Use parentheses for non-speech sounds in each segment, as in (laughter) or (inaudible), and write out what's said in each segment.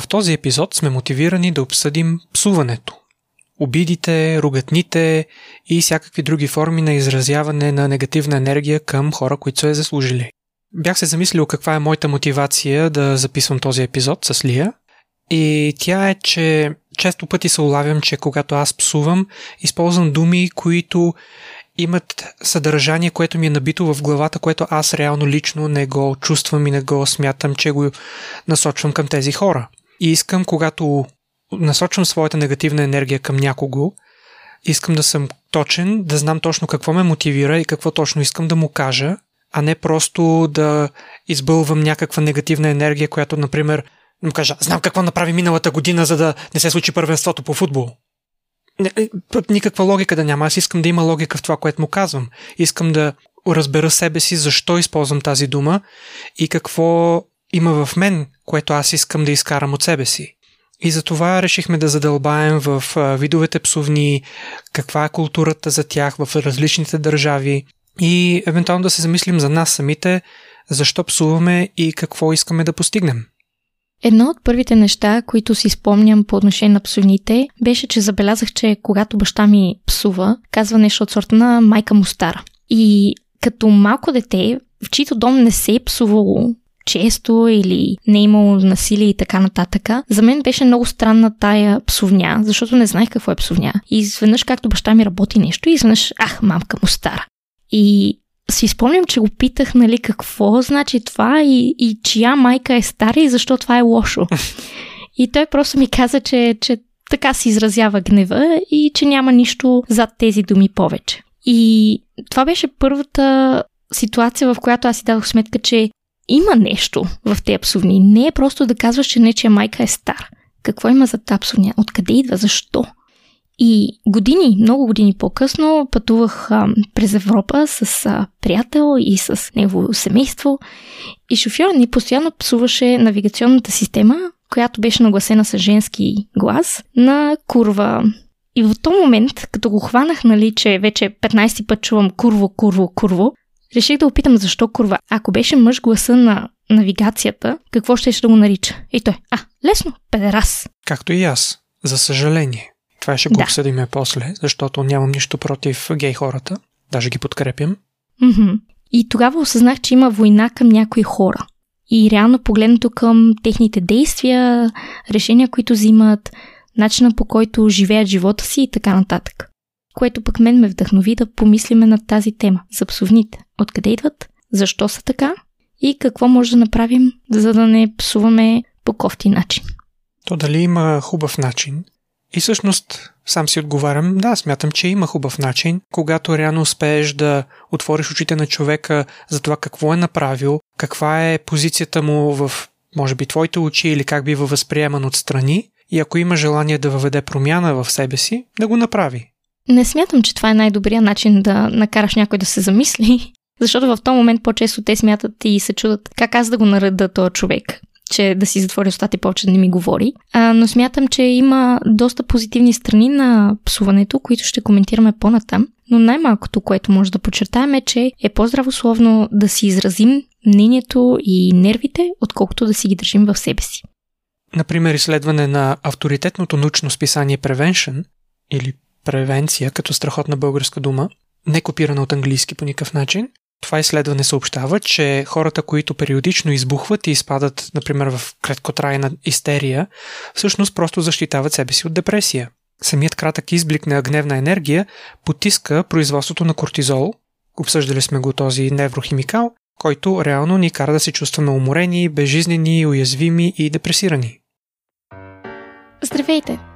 В този епизод сме мотивирани да обсъдим псуването. Обидите, ругатните и всякакви други форми на изразяване на негативна енергия към хора, които са е заслужили. Бях се замислил каква е моята мотивация да записвам този епизод с Лия. И тя е, че често пъти се улавям, че когато аз псувам, използвам думи, които имат съдържание, което ми е набито в главата, което аз реално лично не го чувствам и не го смятам, че го насочвам към тези хора. И искам, когато насочвам своята негативна енергия към някого, искам да съм точен, да знам точно какво ме мотивира и какво точно искам да му кажа, а не просто да избълвам някаква негативна енергия, която, например, му кажа, знам какво направи миналата година, за да не се случи първенството по футбол. Не, е, никаква логика да няма. Аз искам да има логика в това, което му казвам. Искам да разбера себе си защо използвам тази дума и какво има в мен, което аз искам да изкарам от себе си. И затова решихме да задълбаем в видовете псовни, каква е културата за тях в различните държави и евентуално да се замислим за нас самите, защо псуваме и какво искаме да постигнем. Едно от първите неща, които си спомням по отношение на псовните, беше, че забелязах, че когато баща ми псува, казва нещо от сорта на майка му стара. И като малко дете, в чийто дом не се е псувало често или не е имало насилие и така нататък. За мен беше много странна тая псовня, защото не знаех какво е псовня. И изведнъж, както баща ми работи нещо, и изведнъж, ах, мамка му стара. И си спомням, че го питах, нали, какво значи това и, и чия майка е стара и защо това е лошо. И той просто ми каза, че, че така се изразява гнева и че няма нищо зад тези думи повече. И това беше първата ситуация, в която аз си дадох сметка, че има нещо в тези псовни. Не е просто да казваш, че нечия майка е стар. Какво има за тази псовня? Откъде идва? Защо? И години, много години по-късно пътувах а, през Европа с а, приятел и с негово семейство и шофьора ни постоянно псуваше навигационната система, която беше нагласена с женски глас на курва. И в този момент, като го хванах, нали, че вече 15 път чувам курво, курво, курво, реших да опитам защо курва. Ако беше мъж гласа на навигацията, какво ще, ще да го нарича? И той, а, лесно, педерас. Както и аз, за съжаление. Това ще го да. обсъдиме после, защото нямам нищо против гей хората. Даже ги подкрепям. Mm-hmm. И тогава осъзнах, че има война към някои хора. И реално погледнато към техните действия, решения, които взимат, начина по който живеят живота си и така нататък. Което пък мен ме вдъхнови да помислиме над тази тема за псовните. Откъде идват? Защо са така? И какво може да направим, за да не псуваме по кофти начин? То дали има хубав начин? И всъщност сам си отговарям, да, смятам, че има хубав начин, когато реално успееш да отвориш очите на човека за това какво е направил, каква е позицията му в, може би, твоите очи или как бива възприеман отстрани и ако има желание да въведе промяна в себе си, да го направи. Не смятам, че това е най-добрият начин да накараш някой да се замисли, (laughs) защото в този момент по-често те смятат и се чудат как аз да го нареда този човек че да си затворя устата и повече да не ми говори. А, но смятам, че има доста позитивни страни на псуването, които ще коментираме по-натам. Но най-малкото, което може да подчертаем е, че е по-здравословно да си изразим мнението и нервите, отколкото да си ги държим в себе си. Например, изследване на авторитетното научно списание Prevention или превенция като страхотна българска дума, не копирана от английски по никакъв начин, това изследване съобщава, че хората, които периодично избухват и изпадат, например, в краткотрайна истерия, всъщност просто защитават себе си от депресия. Самият кратък изблик на гневна енергия потиска производството на кортизол, обсъждали сме го този неврохимикал, който реално ни кара да се чувстваме уморени, безжизнени, уязвими и депресирани. Здравейте!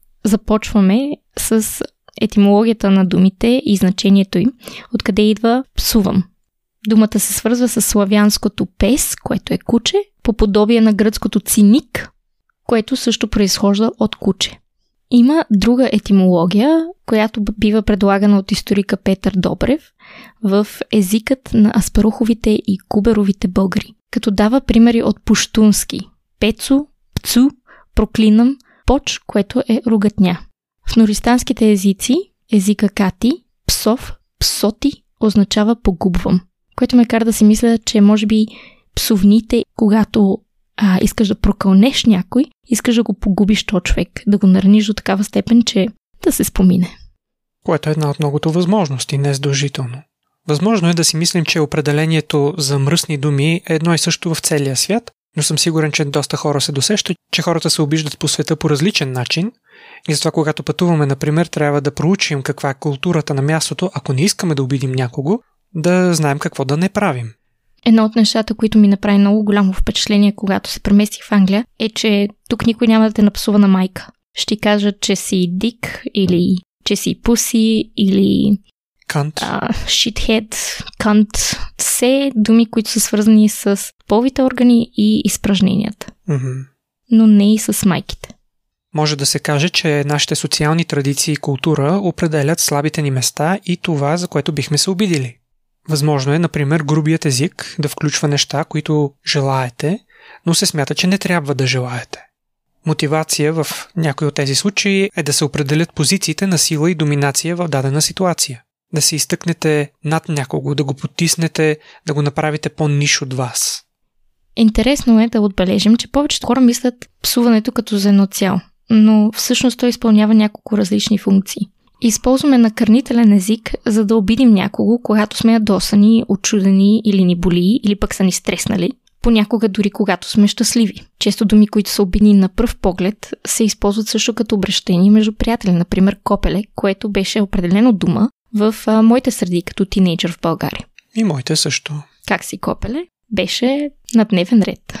започваме с етимологията на думите и значението им, откъде идва псувам. Думата се свързва с славянското пес, което е куче, по подобие на гръцкото циник, което също произхожда от куче. Има друга етимология, която бива предлагана от историка Петър Добрев в езикът на аспаруховите и куберовите българи, като дава примери от пуштунски – пецо, пцу, проклинам, поч, което е ругатня. В нористанските езици езика кати, псов, псоти означава погубвам, което ме кара да си мисля, че може би псовните, когато а, искаш да прокълнеш някой, искаш да го погубиш то човек, да го нараниш до такава степен, че да се спомине. Което е една от многото възможности, не задължително. Възможно е да си мислим, че определението за мръсни думи е едно и също в целия свят, но съм сигурен, че доста хора се досещат, че хората се обиждат по света по различен начин и затова когато пътуваме, например, трябва да проучим каква е културата на мястото, ако не искаме да обидим някого, да знаем какво да не правим. Едно от нещата, които ми направи много голямо впечатление, когато се преместих в Англия, е, че тук никой няма да те напсува на майка. Ще кажат, че си дик или че си пуси или Кант. Shithead, кант. Все думи, които са свързани с половите органи и изпражненията. Mm-hmm. Но не и с майките. Може да се каже, че нашите социални традиции и култура определят слабите ни места и това, за което бихме се обидили. Възможно е, например, грубият език да включва неща, които желаете, но се смята, че не трябва да желаете. Мотивация в някои от тези случаи е да се определят позициите на сила и доминация в дадена ситуация. Да се изтъкнете над някого, да го потиснете, да го направите по-ниш от вас. Интересно е да отбележим, че повечето хора мислят псуването като за едно цяло, но всъщност той изпълнява няколко различни функции. Използваме накърнителен език, за да обидим някого, когато сме ядосани, очудени или ни боли, или пък са ни стреснали. Понякога дори когато сме щастливи. Често думи, които са обидни на пръв поглед, се използват също като обращение между приятели. Например, копеле, което беше определено дума в а, моите среди като тинейджър в България. И моите също. Как си копеле? Беше на дневен ред.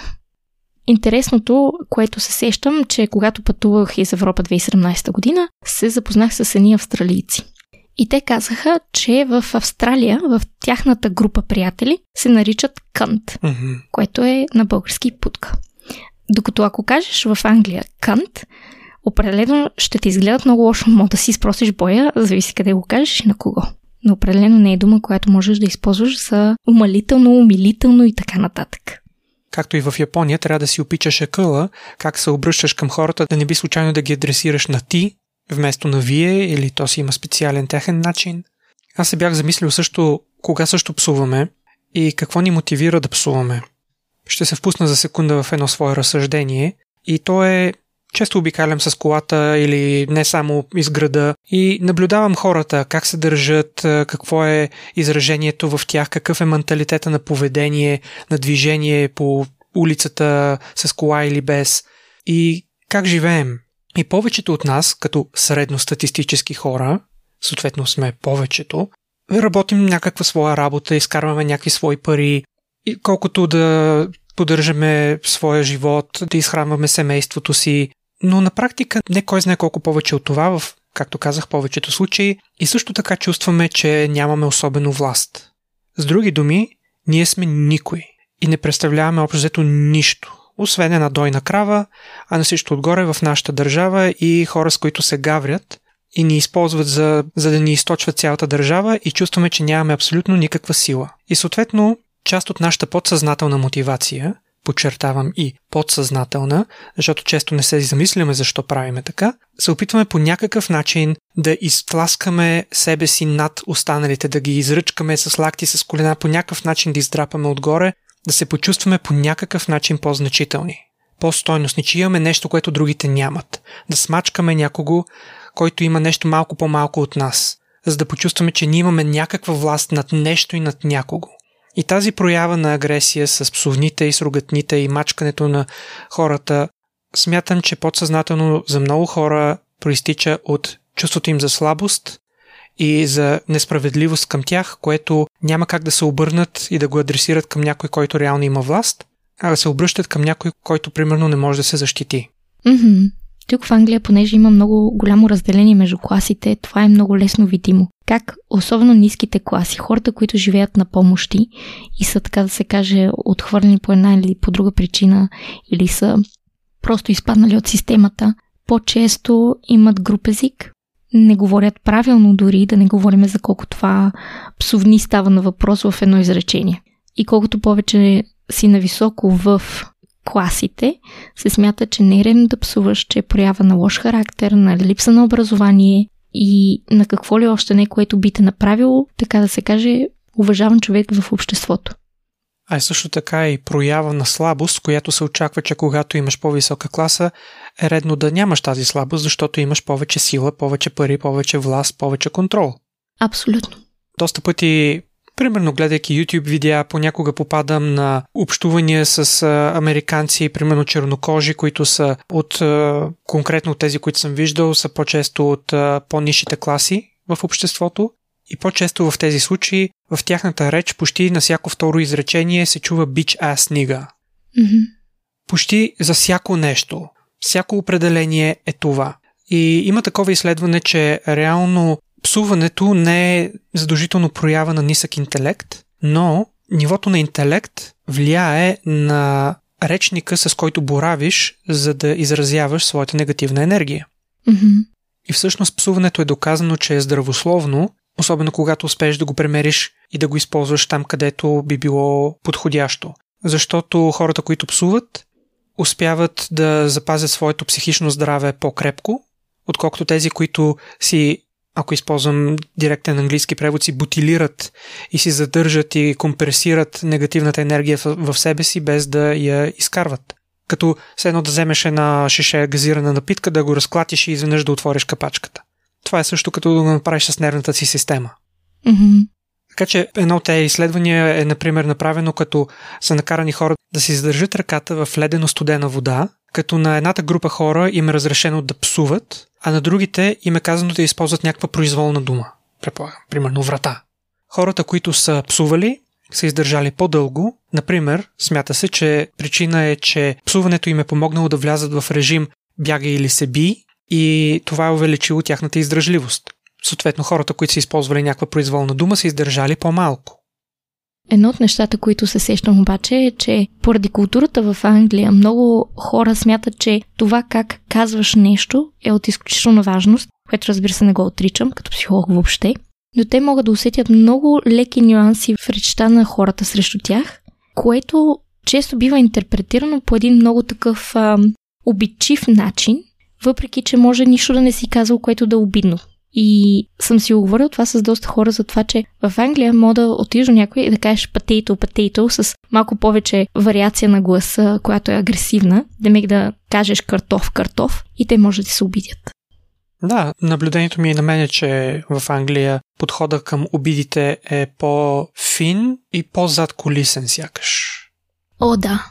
Интересното, което се сещам, че когато пътувах из Европа 2017 година, се запознах с едни австралийци. И те казаха, че в Австралия, в тяхната група приятели, се наричат кънт, mm-hmm. което е на български путка. Докато ако кажеш в Англия кънт, определено ще ти изгледат много лошо, мога да си спросиш боя, зависи къде го кажеш и на кого. Но определено не е дума, която можеш да използваш за умалително, умилително и така нататък. Както и в Япония, трябва да си опичаш екъла, как се обръщаш към хората, да не би случайно да ги адресираш на ти, вместо на вие, или то си има специален техен начин. Аз се бях замислил също, кога също псуваме и какво ни мотивира да псуваме. Ще се впусна за секунда в едно свое разсъждение и то е често обикалям с колата или не само из града и наблюдавам хората, как се държат, какво е изражението в тях, какъв е менталитета на поведение, на движение по улицата с кола или без и как живеем. И повечето от нас, като средностатистически хора, съответно сме повечето, работим някаква своя работа, изкарваме някакви свои пари, и колкото да поддържаме своя живот, да изхранваме семейството си, но на практика не кой знае колко повече от това в, както казах, повечето случаи и също така чувстваме, че нямаме особено власт. С други думи, ние сме никой и не представляваме общо взето нищо, освен една дойна крава, а на всичко отгоре в нашата държава и хора, с които се гаврят и ни използват за, за да ни източват цялата държава и чувстваме, че нямаме абсолютно никаква сила. И съответно, част от нашата подсъзнателна мотивация – подчертавам и подсъзнателна, защото често не се замисляме защо правиме така, се опитваме по някакъв начин да изтласкаме себе си над останалите, да ги изръчкаме с лакти, с колена, по някакъв начин да издрапаме отгоре, да се почувстваме по някакъв начин по-значителни, по-стойностни, че имаме нещо, което другите нямат, да смачкаме някого, който има нещо малко по-малко от нас, за да почувстваме, че ние имаме някаква власт над нещо и над някого. И тази проява на агресия с псовните и с ругатните и мачкането на хората, смятам, че подсъзнателно за много хора проистича от чувството им за слабост и за несправедливост към тях, което няма как да се обърнат и да го адресират към някой, който реално има власт, а да се обръщат към някой, който примерно не може да се защити. Mm-hmm. Тук в Англия, понеже има много голямо разделение между класите, това е много лесно видимо. Как особено ниските класи, хората, които живеят на помощи и са, така да се каже, отхвърлени по една или по друга причина, или са просто изпаднали от системата, по-често имат груп език, не говорят правилно дори, да не говорим за колко това псовни става на въпрос в едно изречение. И колкото повече си нависоко в класите, се смята, че не е да псуваш, че е проява на лош характер, на липса на образование и на какво ли още не, което би те направило, така да се каже, уважаван човек в обществото. А е също така и проява на слабост, която се очаква, че когато имаш по-висока класа, е редно да нямаш тази слабост, защото имаш повече сила, повече пари, повече власт, повече контрол. Абсолютно. Доста пъти Примерно, гледайки YouTube видеа, понякога попадам на общувания с американци, примерно чернокожи, които са от конкретно тези, които съм виждал, са по-често от по-нишите класи в обществото. И по-често в тези случаи, в тяхната реч, почти на всяко второ изречение се чува бич аз нига. Mm-hmm. Почти за всяко нещо. Всяко определение е това. И има такова изследване, че реално псуването не е задължително проява на нисък интелект, но нивото на интелект влияе на речника, с който боравиш, за да изразяваш своята негативна енергия. Mm-hmm. И всъщност псуването е доказано, че е здравословно, особено когато успееш да го премериш и да го използваш там, където би било подходящо. Защото хората, които псуват, успяват да запазят своето психично здраве по-крепко, отколкото тези, които си ако използвам директен английски превод, си бутилират и си задържат и компресират негативната енергия в, себе си, без да я изкарват. Като все едно да вземеш една шише газирана напитка, да го разклатиш и изведнъж да отвориш капачката. Това е също като да го направиш с нервната си система. Mm-hmm. Така че едно от тези изследвания е, например, направено като са накарани хора да си задържат ръката в ледено-студена вода, като на едната група хора им е разрешено да псуват, а на другите им е казано да използват някаква произволна дума. Предполагам, примерно врата. Хората, които са псували, са издържали по-дълго. Например, смята се, че причина е, че псуването им е помогнало да влязат в режим бяга или се би и това е увеличило тяхната издръжливост. Съответно, хората, които са използвали някаква произволна дума, са издържали по-малко. Едно от нещата, които се сещам обаче е, че поради културата в Англия много хора смятат, че това как казваш нещо е от изключителна важност, което разбира се не го отричам като психолог въобще, но те могат да усетят много леки нюанси в речта на хората срещу тях, което често бива интерпретирано по един много такъв а, обичив начин, въпреки че може нищо да не си казал, което да е обидно. И съм си оговорил това с доста хора за това, че в Англия мода отидеш до някой и да кажеш potato, potato с малко повече вариация на гласа, която е агресивна, да мег да кажеш картоф, картоф и те може да ти се обидят. Да, наблюдението ми е на мен, че в Англия подхода към обидите е по-фин и по-зад колисен сякаш. О, да.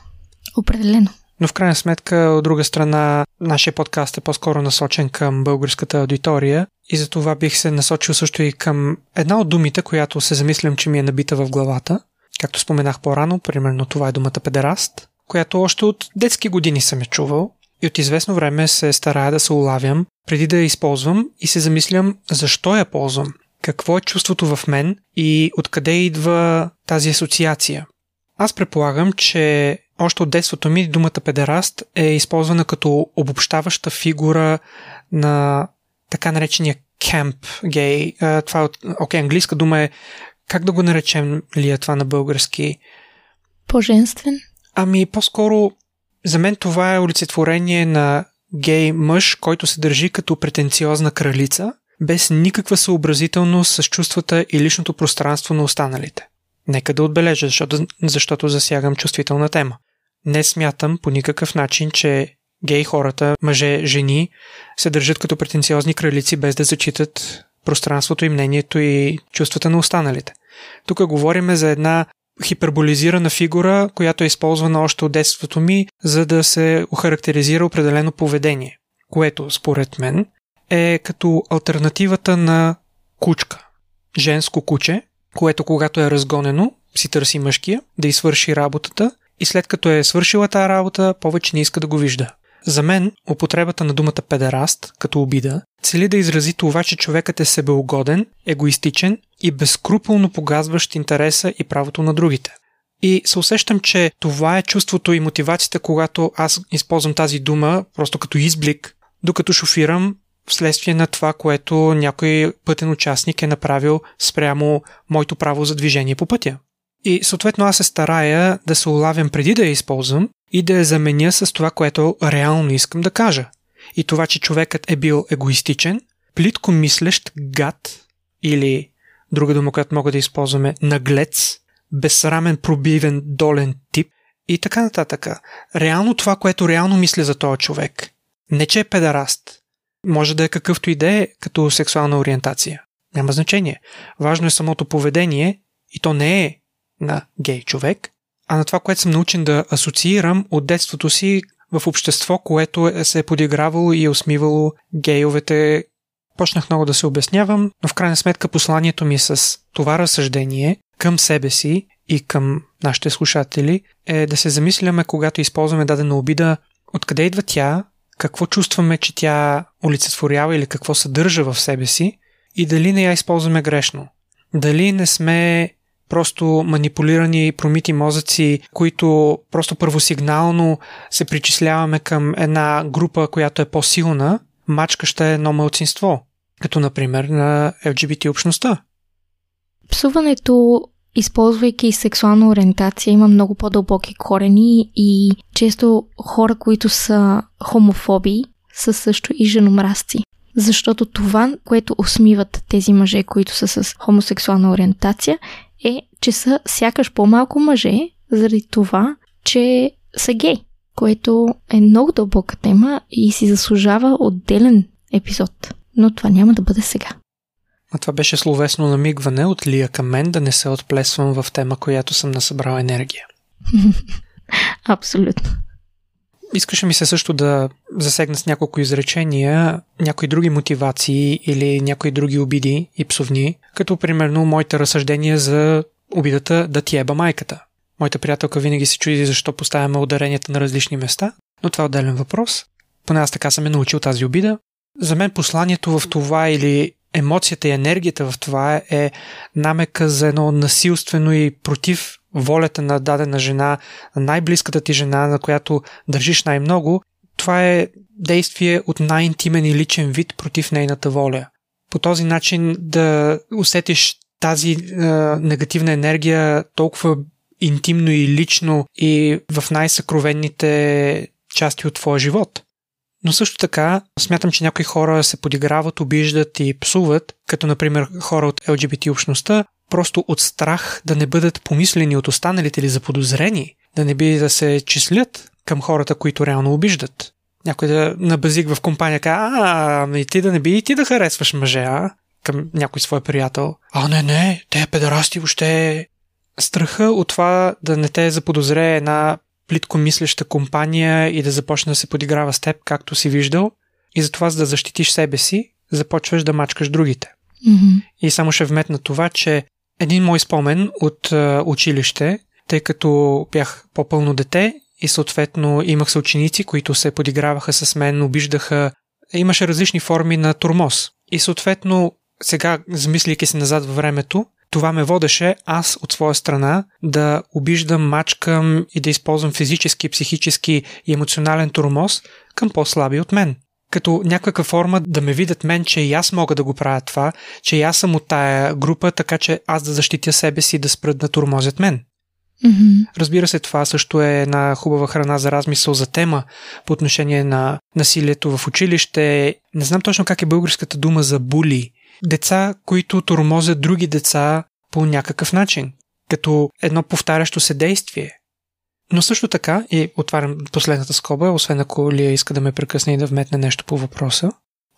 Определено. Но в крайна сметка, от друга страна, нашия подкаст е по-скоро насочен към българската аудитория и за това бих се насочил също и към една от думите, която се замислям, че ми е набита в главата. Както споменах по-рано, примерно това е думата педераст, която още от детски години съм е чувал и от известно време се старая да се улавям преди да я използвам и се замислям защо я ползвам, какво е чувството в мен и откъде идва тази асоциация. Аз предполагам, че още от детството ми думата педераст е използвана като обобщаваща фигура на така наречения кемп гей. Това е от... Окей, английска дума е как да го наречем ли е това на български? По-женствен? Ами, по-скоро за мен това е олицетворение на гей мъж, който се държи като претенциозна кралица, без никаква съобразителност с чувствата и личното пространство на останалите. Нека да отбележа, защото, защото засягам чувствителна тема. Не смятам по никакъв начин, че гей хората, мъже, жени, се държат като претенциозни кралици без да зачитат пространството и мнението и чувствата на останалите. Тук говорим за една хиперболизирана фигура, която е използвана още от детството ми, за да се охарактеризира определено поведение, което, според мен, е като альтернативата на кучка. Женско куче, което когато е разгонено, си търси мъжкия, да извърши работата и след като е свършила тази работа, повече не иска да го вижда. За мен, употребата на думата педераст, като обида, цели да изрази това, че човекът е себеугоден, егоистичен и безкруполно погазващ интереса и правото на другите. И се усещам, че това е чувството и мотивацията, когато аз използвам тази дума, просто като изблик докато шофирам вследствие на това, което някой пътен участник е направил спрямо моето право за движение по пътя. И съответно аз се старая да се улавям преди да я използвам и да я заменя с това, което реално искам да кажа. И това, че човекът е бил егоистичен, плитко мислещ гад или друга дума, която мога да използваме, наглец, безсрамен, пробивен, долен тип и така нататък. Реално това, което реално мисля за този човек. Не, че е педараст. Може да е какъвто и да е като сексуална ориентация. Няма значение. Важно е самото поведение и то не е на гей човек, а на това, което съм научен да асоциирам от детството си в общество, което е, се е подигравало и е усмивало гейовете. Почнах много да се обяснявам, но в крайна сметка посланието ми с това разсъждение към себе си и към нашите слушатели е да се замисляме, когато използваме дадена обида, откъде идва тя, какво чувстваме, че тя олицетворява или какво съдържа в себе си и дали не я използваме грешно. Дали не сме просто манипулирани промити мозъци, които просто първосигнално се причисляваме към една група, която е по-силна, мачкаща едно мълцинство, като например на LGBT общността. Псуването използвайки сексуална ориентация, има много по-дълбоки корени и често хора, които са хомофоби, са също и женомразци. Защото това, което усмиват тези мъже, които са с хомосексуална ориентация, е, че са сякаш по-малко мъже, заради това, че са гей, което е много дълбока тема и си заслужава отделен епизод. Но това няма да бъде сега. А това беше словесно намигване от Лия към мен да не се отплесвам в тема, която съм насъбрал енергия. (laughs) Абсолютно. Искаше ми се също да засегна с няколко изречения някои други мотивации или някои други обиди и псовни, като примерно моите разсъждения за обидата да ти еба майката. Моята приятелка винаги се чуди защо поставяме ударенията на различни места, но това е отделен въпрос. Поне аз така съм е научил тази обида. За мен посланието в това или емоцията и енергията в това е намека за едно насилствено и против волята на дадена жена, на най-близката ти жена, на която държиш най-много, това е действие от най-интимен и личен вид против нейната воля. По този начин да усетиш тази е, негативна енергия толкова интимно и лично и в най-съкровенните части от твоя живот. Но също така смятам, че някои хора се подиграват, обиждат и псуват, като например хора от LGBT общността, просто от страх да не бъдат помислени от останалите или заподозрени, да не би да се числят към хората, които реално обиждат. Някой да набазик в компания казва, а, ами ти да не би и ти да харесваш мъже, а? Към някой свой приятел. А, не, не, те педерасти въобще. Страха от това да не те заподозре една плитко мислеща компания и да започне да се подиграва с теб, както си виждал. И затова, за да защитиш себе си, започваш да мачкаш другите. Mm-hmm. И само ще вметна това, че един мой спомен от а, училище, тъй като бях по-пълно дете и съответно имах съученици, които се подиграваха с мен, обиждаха, имаше различни форми на турмоз. И съответно, сега, замисляйки се назад във времето, това ме водеше аз от своя страна да обиждам, мачкам и да използвам физически, психически и емоционален турмоз към по-слаби от мен. Като някаква форма да ме видят мен, че и аз мога да го правя това, че и аз съм от тая група, така че аз да защитя себе си да спрат да турмозят мен. Mm-hmm. Разбира се, това също е една хубава храна за размисъл за тема по отношение на насилието в училище. Не знам точно как е българската дума за були, деца, които тормозят други деца по някакъв начин, като едно повтарящо се действие. Но също така, и отварям последната скоба, освен ако Лия иска да ме прекъсне и да вметне нещо по въпроса,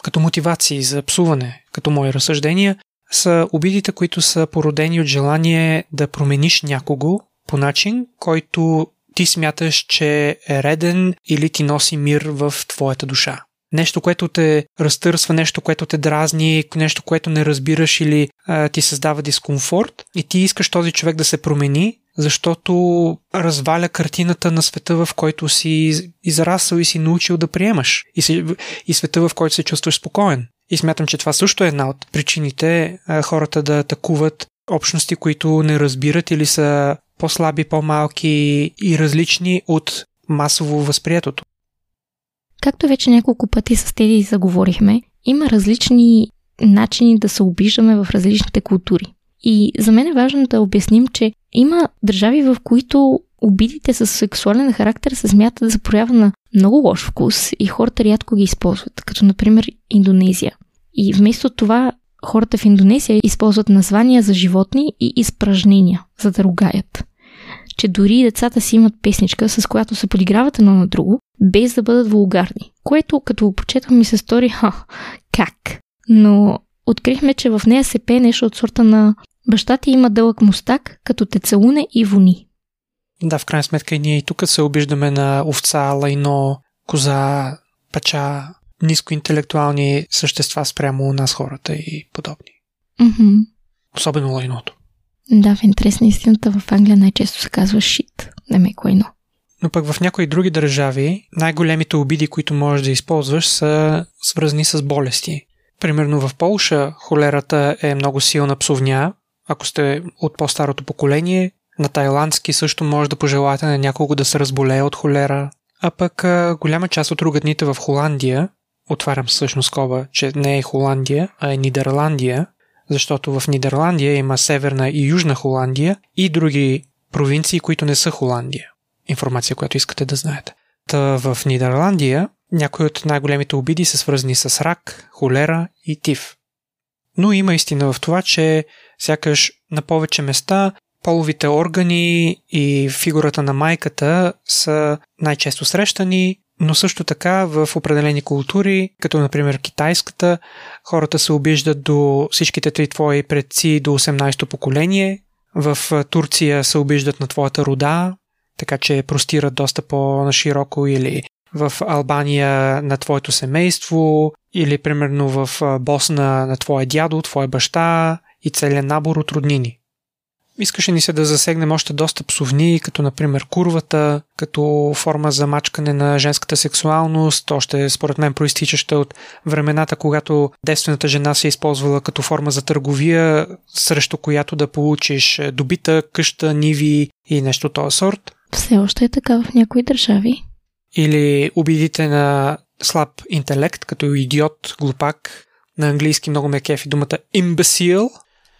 като мотивации за псуване, като мои разсъждения, са обидите, които са породени от желание да промениш някого по начин, който ти смяташ, че е реден или ти носи мир в твоята душа нещо, което те разтърсва, нещо, което те дразни, нещо, което не разбираш или а, ти създава дискомфорт и ти искаш този човек да се промени, защото разваля картината на света, в който си израсъл и си научил да приемаш и, си, и света, в който се чувстваш спокоен. И смятам, че това също е една от причините а, хората да атакуват общности, които не разбират или са по-слаби, по-малки и различни от масово възприетото. Както вече няколко пъти с тези заговорихме, има различни начини да се обиждаме в различните култури. И за мен е важно да обясним, че има държави, в които обидите с сексуален характер се смятат за проява на много лош вкус и хората рядко ги използват, като например Индонезия. И вместо това хората в Индонезия използват названия за животни и изпражнения, за да ругаят. Че дори децата си имат песничка, с която се подиграват едно на друго, без да бъдат вулгарни. Което, като го почетвам ми се стори, ха, как? Но открихме, че в нея се пее нещо от сорта на баща ти има дълъг мустак, като те целуне и вони. Да, в крайна сметка и ние и тук се обиждаме на овца, лайно, коза, пача, нискоинтелектуални същества спрямо нас хората и подобни. Mm-hmm. Особено лайното. Да, в интерес на истината в Англия най-често се казва шит, не меко лайно. Но пък в някои други държави най-големите обиди, които можеш да използваш, са свързани с болести. Примерно в Полша холерата е много силна псовня. Ако сте от по-старото поколение, на тайландски също може да пожелаете на някого да се разболее от холера. А пък голяма част от ругатните в Холандия, отварям всъщност скоба, че не е Холандия, а е Нидерландия, защото в Нидерландия има Северна и Южна Холандия и други провинции, които не са Холандия. Информация, която искате да знаете. Та в Нидерландия някои от най-големите обиди са свързани с рак, холера и тиф. Но има истина в това, че сякаш на повече места половите органи и фигурата на майката са най-често срещани, но също така в определени култури, като например китайската, хората се обиждат до всичките три твои предци до 18-то поколение. В Турция се обиждат на твоята рода, така че простират доста по-нашироко или в Албания на твоето семейство или примерно в Босна на твоя дядо, твоя баща и целият набор от роднини. Искаше ни се да засегнем още доста псовни, като например курвата, като форма за мачкане на женската сексуалност, още според мен проистичаща от времената, когато девствената жена се е използвала като форма за търговия, срещу която да получиш добита, къща, ниви и нещо този сорт. Все още е така в някои държави. Или обидите на слаб интелект, като идиот, глупак. На английски много ме кефи думата imbecile.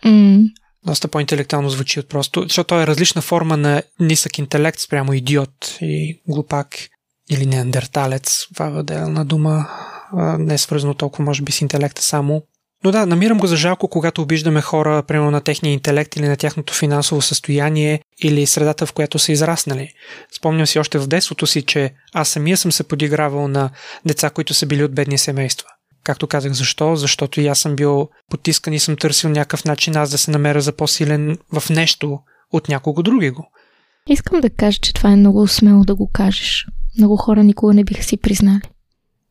Mm доста по-интелектуално звучи от просто, защото той е различна форма на нисък интелект спрямо идиот и глупак или неандерталец. Това е отделна дума, не е свързано толкова, може би, с интелекта само. Но да, намирам го за жалко, когато обиждаме хора, примерно на техния интелект или на тяхното финансово състояние или средата, в която са израснали. Спомням си още в детството си, че аз самия съм се подигравал на деца, които са били от бедни семейства. Както казах, защо? Защото и аз съм бил потискан и съм търсил някакъв начин аз да се намеря за по-силен в нещо от някого други го. Искам да кажа, че това е много смело да го кажеш. Много хора никога не биха си признали.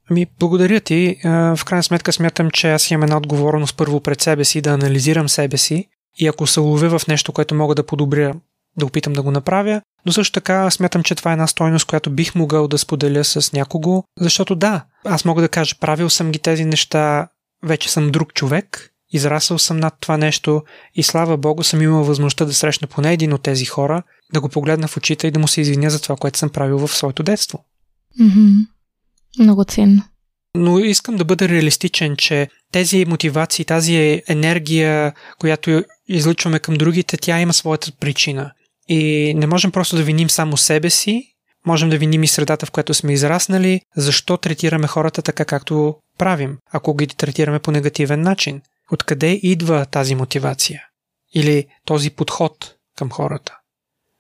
Ами, благодаря ти. В крайна сметка смятам, че аз имам една отговорност първо пред себе си, да анализирам себе си и ако се ловя в нещо, което мога да подобря, да опитам да го направя, но също така смятам, че това е една стойност, която бих могъл да споделя с някого, защото да, аз мога да кажа, правил съм ги тези неща, вече съм друг човек, израсъл съм над това нещо и слава Богу съм имал възможността да срещна поне един от тези хора, да го погледна в очите и да му се извиня за това, което съм правил в своето детство. Mm-hmm. Много ценно. Но искам да бъда реалистичен, че тези мотивации, тази енергия, която излъчваме към другите, тя има своята причина. И не можем просто да виним само себе си, можем да виним и средата, в която сме израснали, защо третираме хората така, както правим, ако ги третираме по негативен начин. Откъде идва тази мотивация? Или този подход към хората?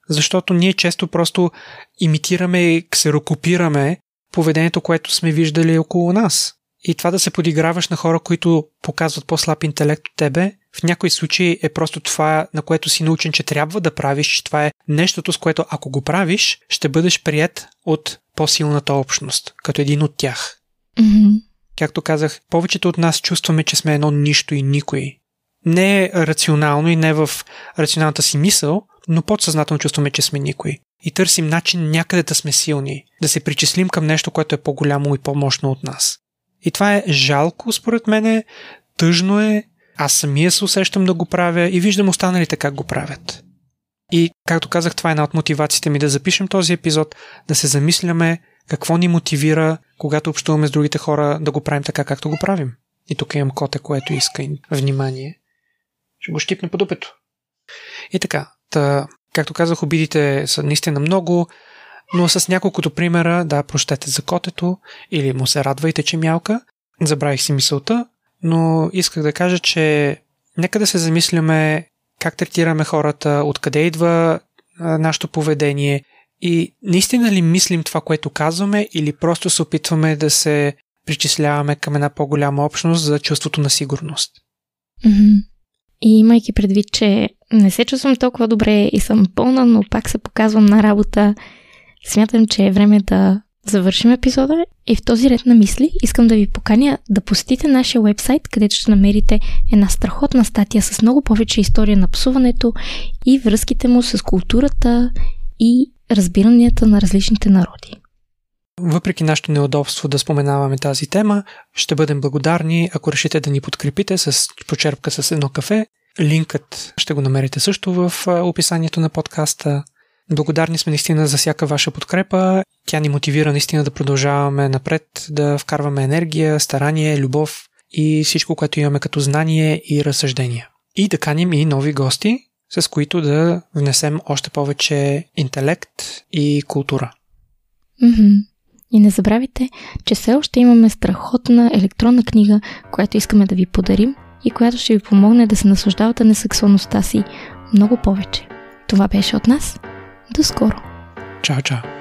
Защото ние често просто имитираме и ксерокопираме поведението, което сме виждали около нас. И това да се подиграваш на хора, които показват по-слаб интелект от тебе, в някои случаи е просто това, на което си научен, че трябва да правиш, че това е нещото, с което ако го правиш, ще бъдеш прият от по-силната общност, като един от тях. Mm-hmm. Както казах, повечето от нас чувстваме, че сме едно нищо и никой. Не е рационално и не в рационалната си мисъл, но подсъзнателно чувстваме, че сме никой. И търсим начин някъде да сме силни, да се причислим към нещо, което е по-голямо и по-мощно от нас. И това е жалко, според мен, тъжно е, аз самия се усещам да го правя и виждам останалите как го правят. И, както казах, това е една от мотивациите ми да запишем този епизод, да се замисляме какво ни мотивира, когато общуваме с другите хора, да го правим така, както го правим. И тук имам коте, което иска внимание. Ще го щипне по дупето. И така, та, както казах, обидите са наистина много, но с няколкото примера, да, прощете за котето или му се радвайте, че мялка. Забравих си мисълта, но исках да кажа, че нека да се замисляме как третираме хората, откъде идва нашето поведение и наистина ли мислим това, което казваме или просто се опитваме да се причисляваме към една по-голяма общност за чувството на сигурност. Mm-hmm. И имайки предвид, че не се чувствам толкова добре и съм пълна, но пак се показвам на работа, смятам, че е време да завършим епизода и в този ред на мисли искам да ви поканя да посетите нашия вебсайт, където ще намерите една страхотна статия с много повече история на псуването и връзките му с културата и разбиранията на различните народи. Въпреки нашето неудобство да споменаваме тази тема, ще бъдем благодарни, ако решите да ни подкрепите с почерпка с едно кафе. Линкът ще го намерите също в описанието на подкаста. Благодарни сме наистина за всяка ваша подкрепа. Тя ни мотивира наистина да продължаваме напред, да вкарваме енергия, старание, любов и всичко, което имаме като знание и разсъждения. И да каним и нови гости, с които да внесем още повече интелект и култура. Mm-hmm. И не забравяйте, че все още имаме страхотна електронна книга, която искаме да ви подарим и която ще ви помогне да се наслаждавате на сексуалността си много повече. Това беше от нас. До скоро! Чао, чао!